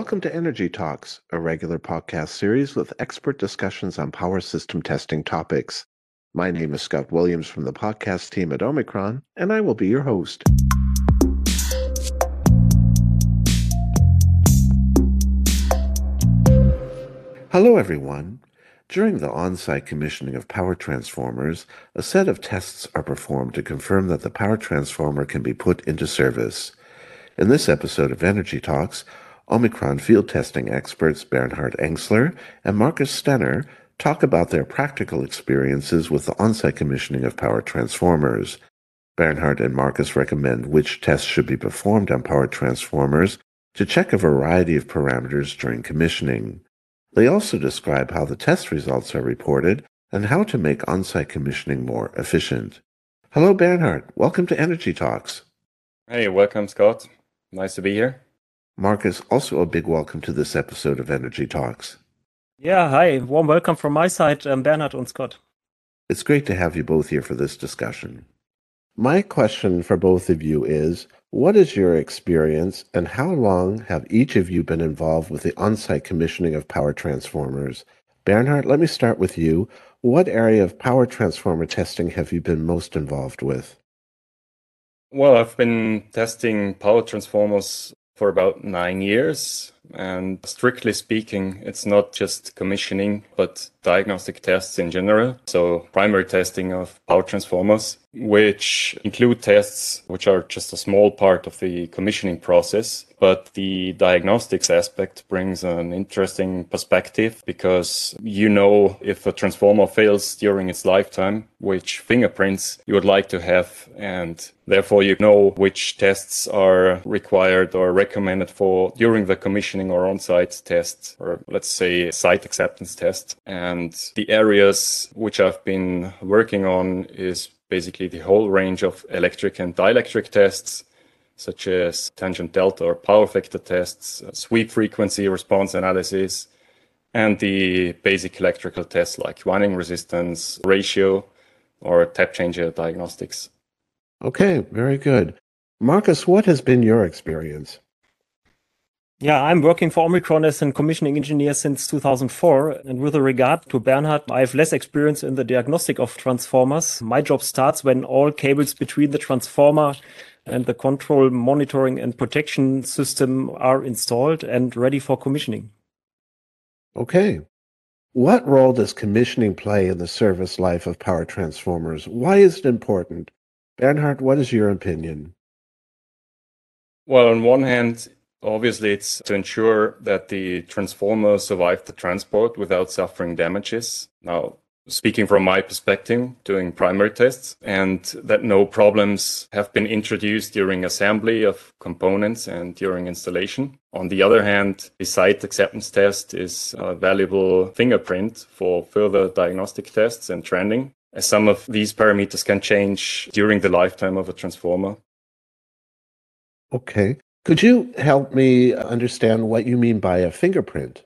Welcome to Energy Talks, a regular podcast series with expert discussions on power system testing topics. My name is Scott Williams from the podcast team at Omicron, and I will be your host. Hello, everyone. During the on site commissioning of power transformers, a set of tests are performed to confirm that the power transformer can be put into service. In this episode of Energy Talks, Omicron field testing experts Bernhard Engsler and Marcus Stenner talk about their practical experiences with the on site commissioning of power transformers. Bernhard and Marcus recommend which tests should be performed on power transformers to check a variety of parameters during commissioning. They also describe how the test results are reported and how to make on site commissioning more efficient. Hello, Bernhard. Welcome to Energy Talks. Hey, welcome, Scott. Nice to be here. Marcus, also a big welcome to this episode of Energy Talks. Yeah, hi. Warm welcome from my side, um, Bernhard and Scott. It's great to have you both here for this discussion. My question for both of you is what is your experience and how long have each of you been involved with the on site commissioning of power transformers? Bernhard, let me start with you. What area of power transformer testing have you been most involved with? Well, I've been testing power transformers for about nine years. And strictly speaking, it's not just commissioning, but diagnostic tests in general. So primary testing of power transformers, which include tests which are just a small part of the commissioning process. But the diagnostics aspect brings an interesting perspective because you know if a transformer fails during its lifetime, which fingerprints you would like to have. And therefore you know which tests are required or recommended for during the commissioning or on-site test, or let's say site acceptance test. And the areas which I've been working on is basically the whole range of electric and dielectric tests, such as tangent delta or power vector tests, sweep frequency response analysis, and the basic electrical tests like winding resistance, ratio, or tap changer diagnostics. Okay, very good. Marcus, what has been your experience? Yeah, I'm working for Omicron as a commissioning engineer since 2004. And with regard to Bernhard, I have less experience in the diagnostic of transformers. My job starts when all cables between the transformer and the control monitoring and protection system are installed and ready for commissioning. Okay. What role does commissioning play in the service life of power transformers? Why is it important? Bernhard, what is your opinion? Well, on one hand, Obviously, it's to ensure that the transformer survived the transport without suffering damages. Now, speaking from my perspective, doing primary tests, and that no problems have been introduced during assembly of components and during installation. On the other hand, the site acceptance test is a valuable fingerprint for further diagnostic tests and trending, as some of these parameters can change during the lifetime of a transformer. Okay. Could you help me understand what you mean by a fingerprint?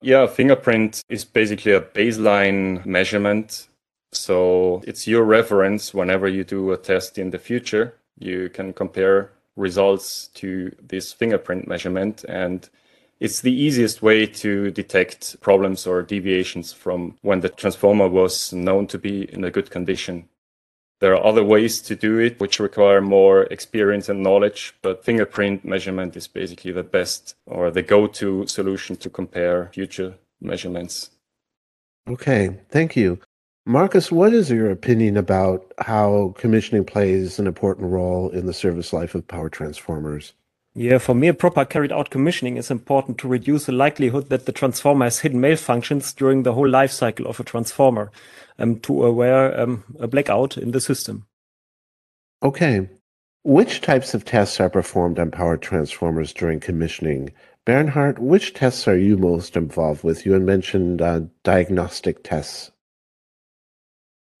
Yeah, a fingerprint is basically a baseline measurement. So it's your reference whenever you do a test in the future. You can compare results to this fingerprint measurement and it's the easiest way to detect problems or deviations from when the transformer was known to be in a good condition. There are other ways to do it which require more experience and knowledge, but fingerprint measurement is basically the best or the go to solution to compare future measurements. Okay, thank you. Marcus, what is your opinion about how commissioning plays an important role in the service life of power transformers? Yeah, for me, a proper carried out commissioning is important to reduce the likelihood that the transformer has hidden malfunctions during the whole life cycle of a transformer to aware um, a blackout in the system. Okay. Which types of tests are performed on power transformers during commissioning? Bernhard, which tests are you most involved with? You had mentioned uh, diagnostic tests.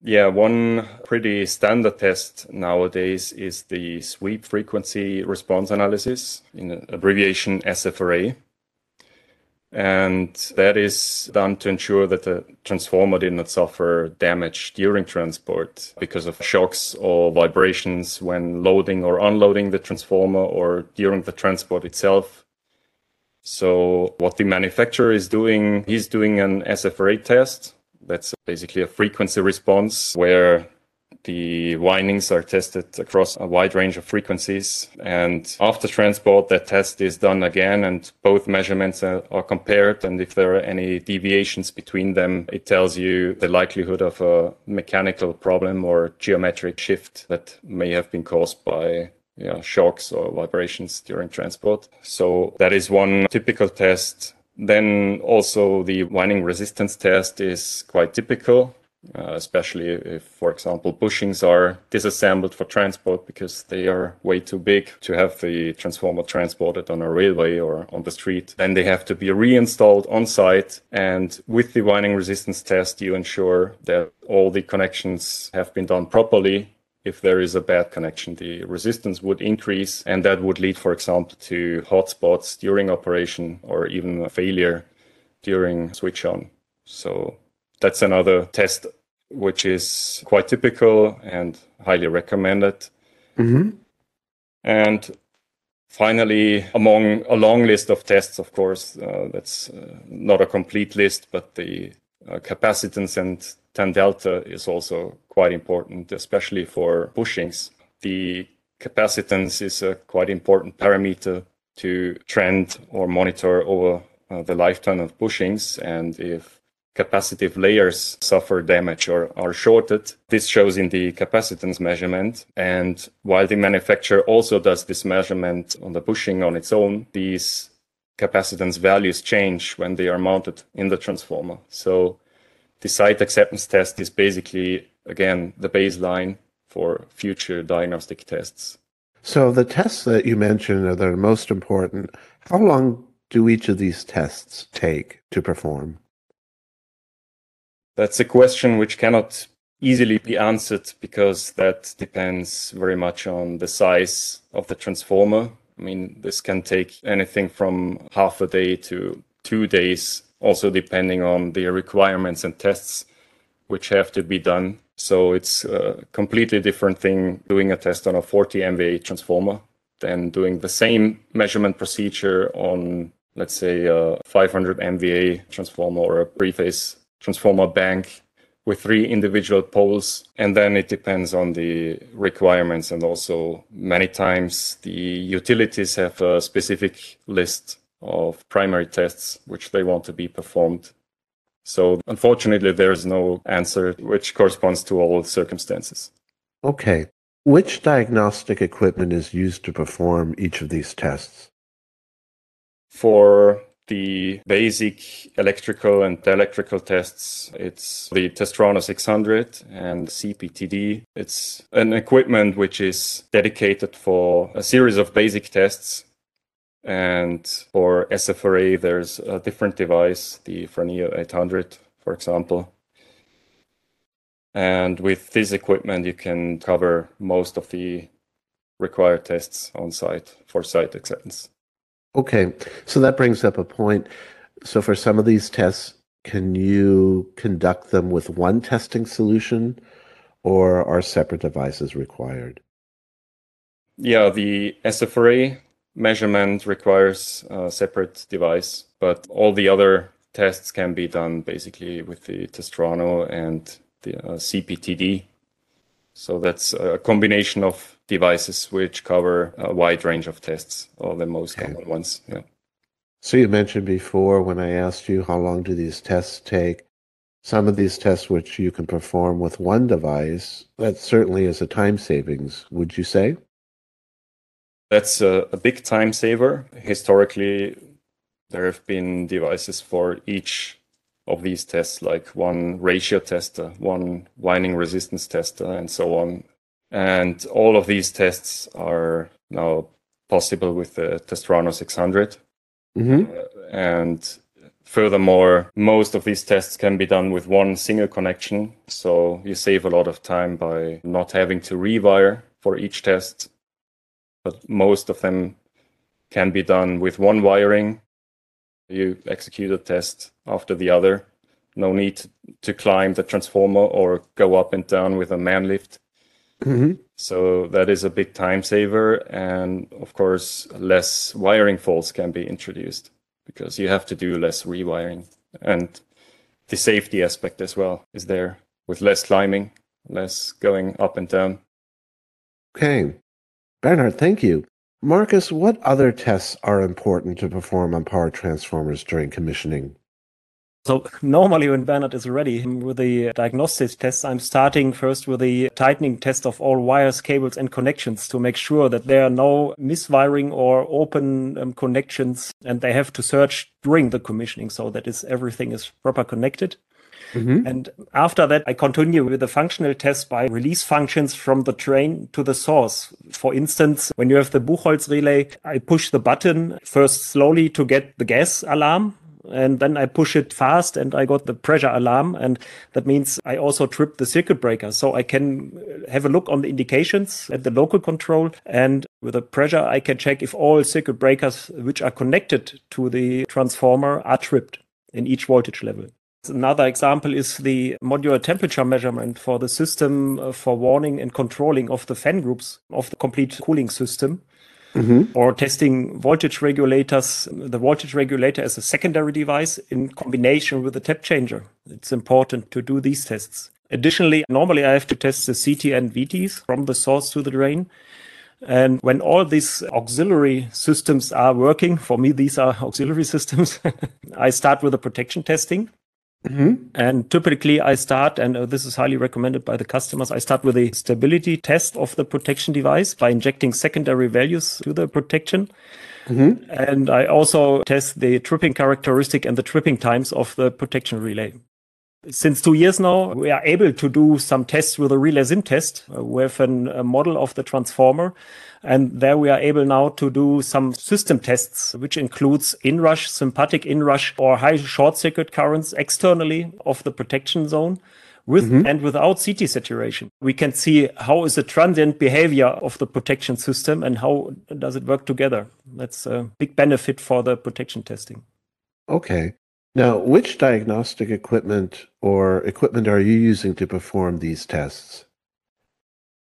Yeah, one pretty standard test nowadays is the sweep frequency response analysis, in abbreviation SFRA. And that is done to ensure that the transformer did not suffer damage during transport because of shocks or vibrations when loading or unloading the transformer or during the transport itself. So what the manufacturer is doing, he's doing an SFRA test. That's basically a frequency response where the windings are tested across a wide range of frequencies. And after transport, that test is done again and both measurements are, are, compared. And if there are any deviations between them, it tells you the likelihood of a mechanical problem or geometric shift that may have been caused by yeah, shocks or vibrations during transport. So that is one typical test. Then also the winding resistance test is quite typical uh, especially if, for example, bushings are disassembled for transport because they are way too big to have the transformer transported on a railway or on the street. Then they have to be reinstalled on site. And with the winding resistance test, you ensure that all the connections have been done properly. If there is a bad connection, the resistance would increase, and that would lead, for example, to hotspots during operation or even a failure during switch on. So that's another test which is quite typical and highly recommended. Mm-hmm. And finally, among a long list of tests, of course, uh, that's uh, not a complete list, but the uh, capacitance and tan delta is also quite important, especially for bushings. The capacitance is a quite important parameter to trend or monitor over uh, the lifetime of bushings. And if capacitive layers suffer damage or are shorted. This shows in the capacitance measurement. And while the manufacturer also does this measurement on the bushing on its own, these capacitance values change when they are mounted in the transformer. So the site acceptance test is basically, again, the baseline for future diagnostic tests. So the tests that you mentioned are the most important. How long do each of these tests take to perform? That's a question which cannot easily be answered because that depends very much on the size of the transformer. I mean, this can take anything from half a day to two days, also depending on the requirements and tests which have to be done. So it's a completely different thing doing a test on a 40 MVA transformer than doing the same measurement procedure on, let's say, a 500 MVA transformer or a three-phase transformer bank with three individual poles. And then it depends on the requirements. And also, many times the utilities have a specific list of primary tests which they want to be performed. So, unfortunately, there's no answer which corresponds to all circumstances. Okay. Which diagnostic equipment is used to perform each of these tests? For the basic electrical and electrical tests. It's the Testrano 600 and CPTD. It's an equipment which is dedicated for a series of basic tests. And for SFRA, there's a different device, the Franeo 800, for example. And with this equipment, you can cover most of the required tests on site for site acceptance. Okay, so that brings up a point. So for some of these tests, can you conduct them with one testing solution or are separate devices required? Yeah, the SFRA measurement requires a separate device, but all the other tests can be done basically with the Testrano and the uh, CPTD. So that's a combination of devices which cover a wide range of tests, or the most okay. common ones. Yeah. So you mentioned before when I asked you how long do these tests take, some of these tests which you can perform with one device, that certainly is a time savings, would you say? That's a, a big time saver. Historically, there have been devices for each of these tests, like one ratio tester, one winding resistance tester, and so on. And all of these tests are now possible with the Testrano 600. Mm-hmm. Uh, and furthermore, most of these tests can be done with one single connection. So you save a lot of time by not having to rewire for each test. But most of them can be done with one wiring. You execute a test after the other. No need to climb the transformer or go up and down with a man lift. Mm-hmm. So that is a big time saver. And of course, less wiring faults can be introduced. because you have to do less rewiring. And the safety aspect as well is there with less climbing, less going up and down. Okay. Bernhard, thank you. Marcus, what other tests are important to perform on power transformers during commissioning? So normally when Bernhard is ready with the diagnostics test, I'm starting first with the tightening test of all wires, cables and connections to make sure that there are no miswiring or open um, connections and they have to search during the commissioning so that is everything is proper connected. Mm-hmm. And after that, I continue with the functional test by release functions from the train to the source. For instance, when you have the Buchholz relay, I push the button first slowly to get the gas alarm and then I push it fast and I got the pressure alarm. And that means I also trip the circuit breaker. So I can have a look on the indications at the local control. And with the pressure, I can check if all circuit breakers which are connected to the transformer are tripped in each voltage level. Another example is the modular temperature measurement for the system for warning and controlling of the fan groups of the complete cooling system. Mm-hmm. Or testing voltage regulators, the voltage regulator as a secondary device in combination with the tap changer. It's important to do these tests. Additionally, normally I have to test the CT and VTs from the source to the drain. And when all these auxiliary systems are working, for me, these are auxiliary systems, I start with the protection testing. Mm-hmm. And typically, I start, and uh, this is highly recommended by the customers. I start with a stability test of the protection device by injecting secondary values to the protection. Mm-hmm. And I also test the tripping characteristic and the tripping times of the protection relay. Since two years now, we are able to do some tests with a relay sim test uh, with an, a model of the transformer and there we are able now to do some system tests, which includes inrush, sympathetic inrush, or high short circuit currents externally of the protection zone with mm-hmm. and without CT saturation. We can see how is the transient behavior of the protection system and how does it work together. That's a big benefit for the protection testing. Okay. Now, which diagnostic equipment or equipment are you using to perform these tests?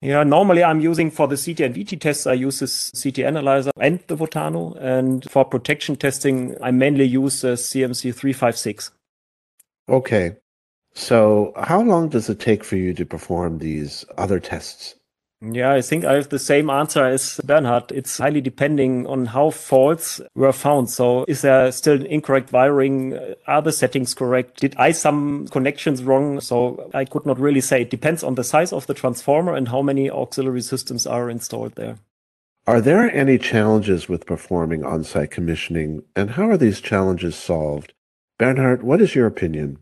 Yeah, normally I'm using for the CT and VT tests, I use this CT analyzer and the Votano. And for protection testing, I mainly use the CMC 356. Okay. So how long does it take for you to perform these other tests? Yeah, I think I have the same answer as Bernhard. It's highly depending on how faults were found. So is there still an incorrect wiring? Are the settings correct? Did I some connections wrong? So I could not really say. It depends on the size of the transformer and how many auxiliary systems are installed there. Are there any challenges with performing on-site commissioning and how are these challenges solved? Bernhard, what is your opinion?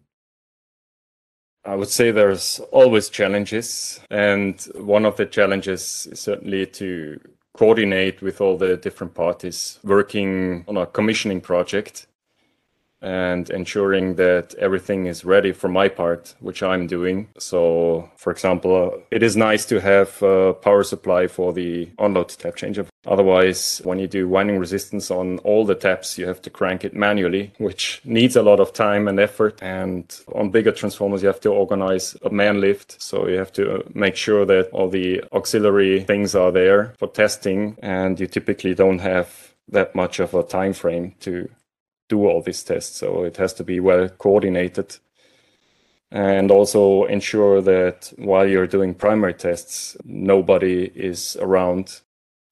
I would say there's always challenges. And one of the challenges is certainly to coordinate with all the different parties working on a commissioning project and ensuring that everything is ready for my part, which I'm doing. So, for example, uh, it is nice to have a power supply for the onload tap changer. Otherwise, when you do winding resistance on all the taps, you have to crank it manually, which needs a lot of time and effort. And on bigger transformers, you have to organize a man lift. So you have to make sure that all the auxiliary things are there for testing. And you typically don't have that much of a time frame to do all these tests. So it has to be well coordinated and also ensure that while you're doing primary tests, nobody is around,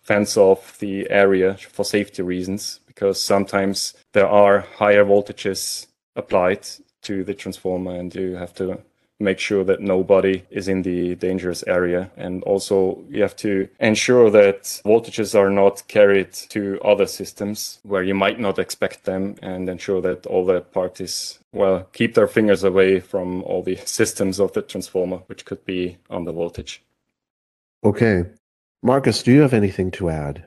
fence off the area for safety reasons, because sometimes there are higher voltages applied to the transformer and you have to make sure that nobody is in the dangerous area. And also, you have to ensure that voltages are not carried to other systems where you might not expect them and ensure that all the parties, well, keep their fingers away from all the systems of the transformer, which could be on the voltage. Okay. Marcus, do you have anything to add?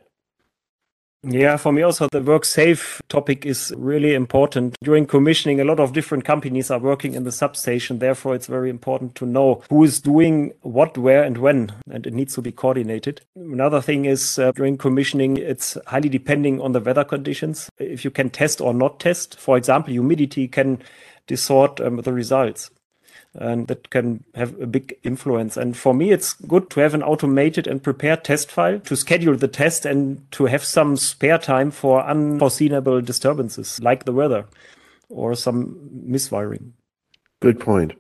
Yeah, for me also the work safe topic is really important. During commissioning, a lot of different companies are working in the substation. Therefore, it's very important to know who is doing what, where, and when, and it needs to be coordinated. Another thing is uh, during commissioning, it's highly depending on the weather conditions. If you can test or not test, for example, humidity can distort um, the results. And that can have a big influence. And for me, it's good to have an automated and prepared test file to schedule the test and to have some spare time for unforeseeable disturbances like the weather or some miswiring. Good point.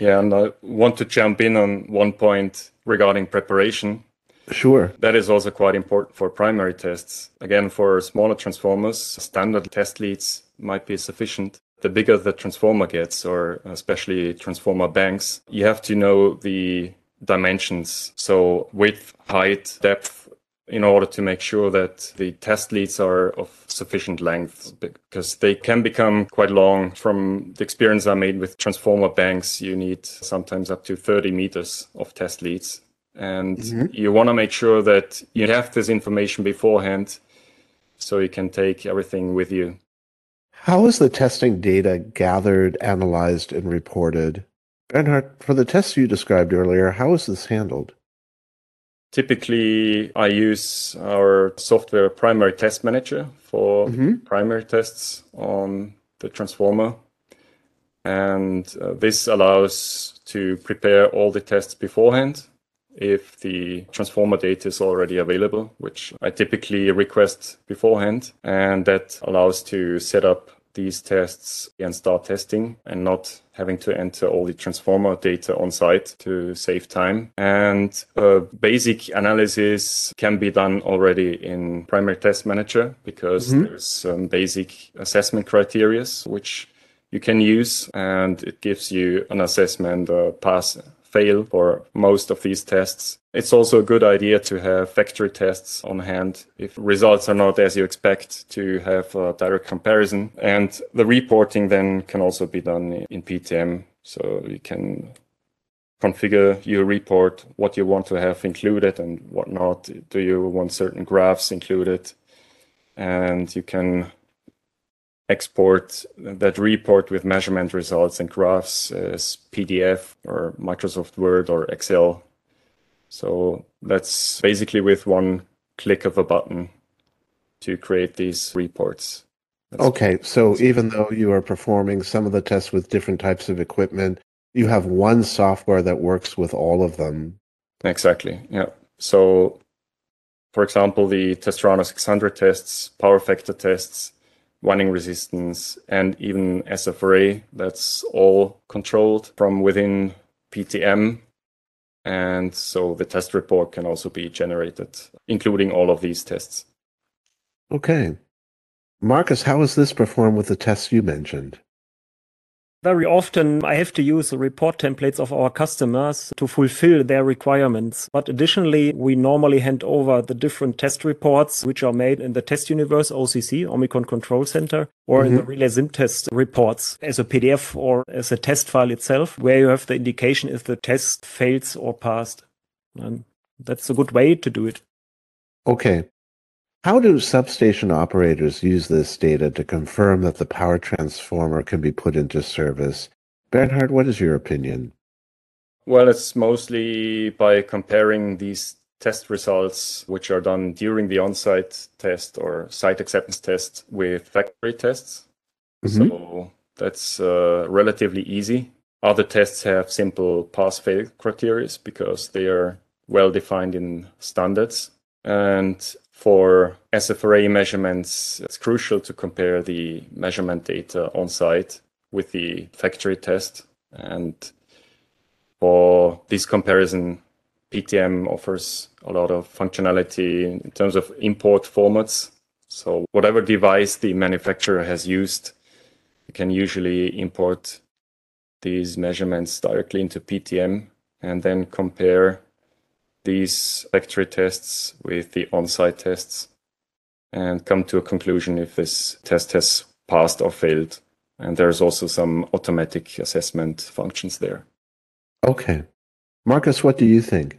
Yeah, and I want to jump in on one point regarding preparation. Sure. That is also quite important for primary tests. Again, for smaller transformers, standard test leads might be sufficient. The bigger the transformer gets, or especially transformer banks, you have to know the dimensions. So width, height, depth, in order to make sure that the test leads are of sufficient length because they can become quite long. From the experience I made with transformer banks, you need sometimes up to 30 meters of test leads. And mm-hmm. you want to make sure that you have this information beforehand so you can take everything with you. How is the testing data gathered, analyzed, and reported? Bernhard, for the tests you described earlier, how is this handled? Typically, I use our software primary test manager for mm-hmm. primary tests on the transformer. And uh, this allows to prepare all the tests beforehand if the transformer data is already available, which I typically request beforehand. And that allows to set up these tests and start testing and not having to enter all the transformer data on site to save time. And uh, basic analysis can be done already in Primary Test Manager because mm-hmm. there's some basic assessment criteria which you can use and it gives you an assessment uh, pass fail for most of these tests. It's also a good idea to have factory tests on hand if results are not as you expect to have a direct comparison. And the reporting then can also be done in PTM. So you can configure your report, what you want to have included and what not. Do you want certain graphs included? And you can export that report with measurement results and graphs as PDF or Microsoft Word or Excel. So that's basically with one click of a button to create these reports. That's okay, so even though you are performing some of the tests with different types of equipment, you have one software that works with all of them. Exactly, yeah. So, for example, the Testrano 600 tests, power factor tests, winding resistance, and even SF That's all controlled from within PTM. And so the test report can also be generated, including all of these tests. Okay. Marcus, how is this performed with the tests you mentioned? Very often, I have to use the report templates of our customers to fulfill their requirements. But additionally, we normally hand over the different test reports, which are made in the Test Universe OCC, Omicron Control Center, or mm-hmm. in the mm-hmm. Relay Sim test reports as a PDF or as a test file itself, where you have the indication if the test fails or passed. And that's a good way to do it. Okay. How do substation operators use this data to confirm that the power transformer can be put into service? Bernhard, what is your opinion? Well, it's mostly by comparing these test results, which are done during the on site test or site acceptance test, with factory tests. Mm-hmm. So that's uh, relatively easy. Other tests have simple pass fail criteria because they are well defined in standards. And for SFRA measurements, it's crucial to compare the measurement data on site with the factory test. And for this comparison, PTM offers a lot of functionality in terms of import formats. So whatever device the manufacturer has used, you can usually import these measurements directly into PTM and then compare these factory tests with the on-site tests and come to a conclusion if this test has passed or failed. And there's also some automatic assessment functions there. Okay. Marcus, what do you think?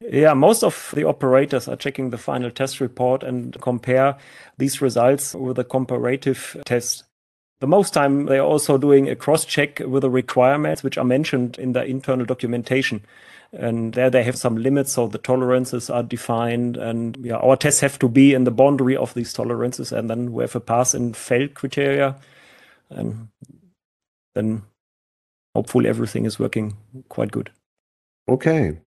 Yeah, most of the operators are checking the final test report and compare these results with a comparative test. The most time they're also doing a cross check with the requirements which are mentioned in the internal documentation and there they have some limits so the tolerances are defined and yeah our tests have to be in the boundary of these tolerances and then we have a pass and fail criteria and then hopefully everything is working quite good. Okay.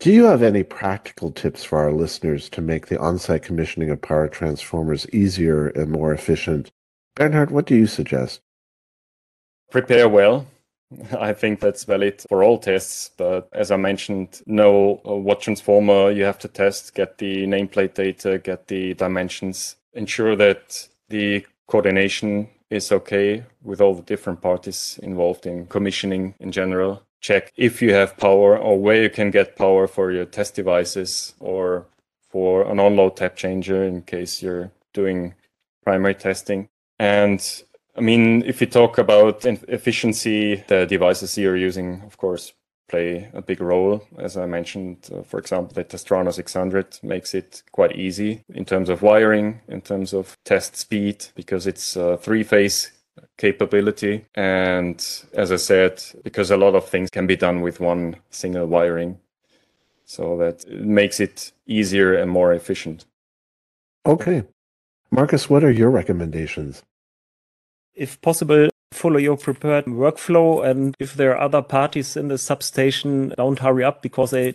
Do you have any practical tips for our listeners to make the on site commissioning of power transformers easier and more efficient? Bernhard, what do you suggest? Prepare well. I think that's valid for all tests, but as I mentioned, know uh, what transformer you have to test, get the nameplate data, get the dimensions, ensure that the coordination is okay with all the different parties involved in commissioning in general. Check if you have power or where you can get power for your test devices or for an on-load tap changer in case you're doing primary testing. And I mean, if we talk about efficiency, the devices you're using, of course, play a big role. As I mentioned, uh, for example, the Testrano 600 makes it quite easy in terms of wiring, in terms of test speed, because it's a three phase capability. And as I said, because a lot of things can be done with one single wiring. So that makes it easier and more efficient. Okay. Marcus, what are your recommendations? If possible, follow your prepared workflow. And if there are other parties in the substation, don't hurry up because they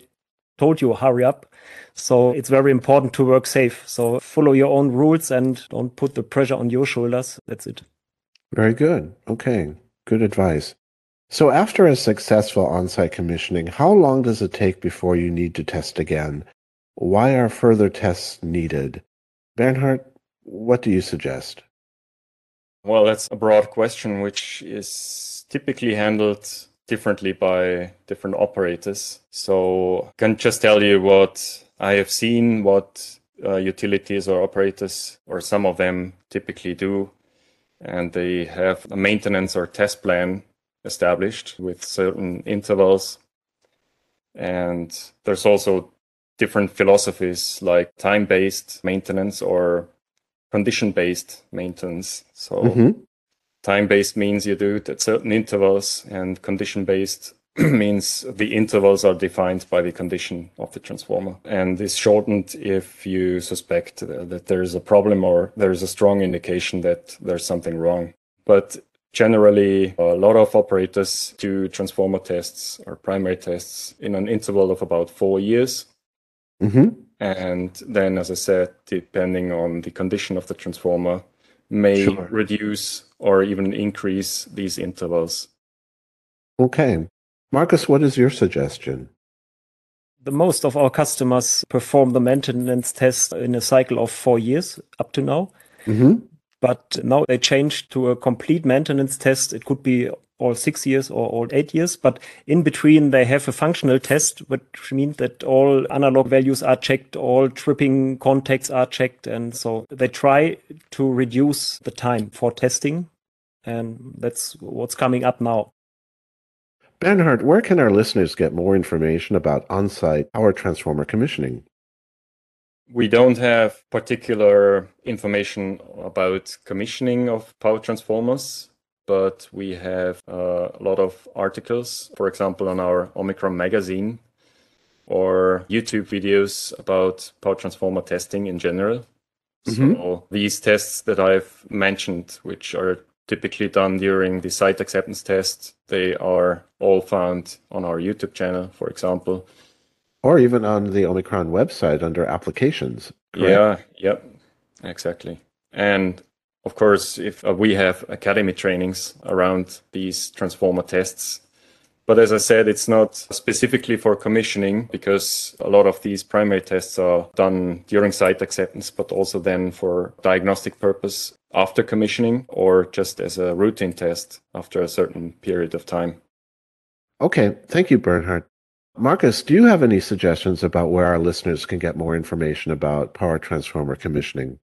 told you hurry up. So it's very important to work safe. So follow your own rules and don't put the pressure on your shoulders. That's it. Very good. Okay. Good advice. So after a successful on-site commissioning, how long does it take before you need to test again? Why are further tests needed? Bernhard, what do you suggest? Well, that's a broad question, which is typically handled differently by different operators. So I can just tell you what I have seen, what uh, utilities or operators, or some of them typically do. And they have a maintenance or test plan established with certain intervals. And there's also different philosophies like time based maintenance or condition based maintenance. So mm-hmm. time based means you do it at certain intervals, and condition based means the intervals are defined by the condition of the transformer and is shortened if you suspect that there is a problem or there is a strong indication that there's something wrong. But generally, a lot of operators do transformer tests or primary tests in an interval of about four years. Mm-hmm. And then, as I said, depending on the condition of the transformer, may sure. reduce or even increase these intervals. Okay. Marcus, what is your suggestion? The most of our customers perform the maintenance test in a cycle of four years up to now. Mm-hmm. But now they changed to a complete maintenance test. It could be all six years or all eight years, but in between they have a functional test, which means that all analog values are checked, all tripping contacts are checked. And so they try to reduce the time for testing. And that's what's coming up now. Bernhard, where can our listeners get more information about on site power transformer commissioning? We don't have particular information about commissioning of power transformers, but we have uh, a lot of articles, for example, on our Omicron magazine or YouTube videos about power transformer testing in general. Mm-hmm. So these tests that I've mentioned, which are typically done during the site acceptance test, they are all found on our YouTube channel, for example or even on the Omicron website under applications. Correct? Yeah, yep, exactly. And of course, if uh, we have academy trainings around these transformer tests, but as I said, it's not specifically for commissioning because a lot of these primary tests are done during site acceptance, but also then for diagnostic purpose after commissioning or just as a routine test after a certain period of time. Okay, thank you, Bernhard. Marcus, do you have any suggestions about where our listeners can get more information about power transformer commissioning?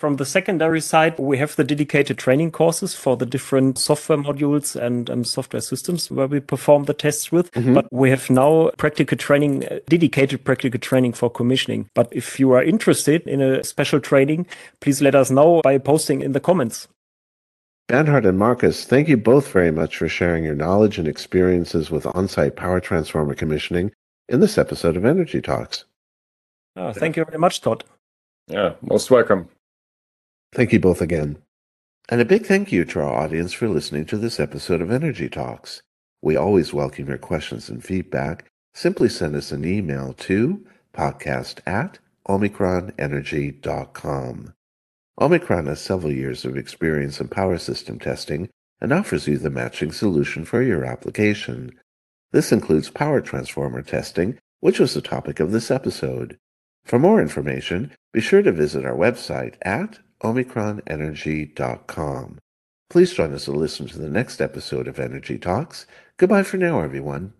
From the secondary side, we have the dedicated training courses for the different software modules and um, software systems where we perform the tests with. Mm-hmm. But we have now practical training, uh, dedicated practical training for commissioning. But if you are interested in a special training, please let us know by posting in the comments. Bernhard and Marcus, thank you both very much for sharing your knowledge and experiences with on site power transformer commissioning in this episode of Energy Talks. Oh, thank you very much, Todd. Yeah, most welcome. Thank you both again. And a big thank you to our audience for listening to this episode of Energy Talks. We always welcome your questions and feedback. Simply send us an email to podcast at omicronenergy.com. Omicron has several years of experience in power system testing and offers you the matching solution for your application. This includes power transformer testing, which was the topic of this episode. For more information, be sure to visit our website at omicronenergy.com. Please join us to listen to the next episode of Energy Talks. Goodbye for now, everyone.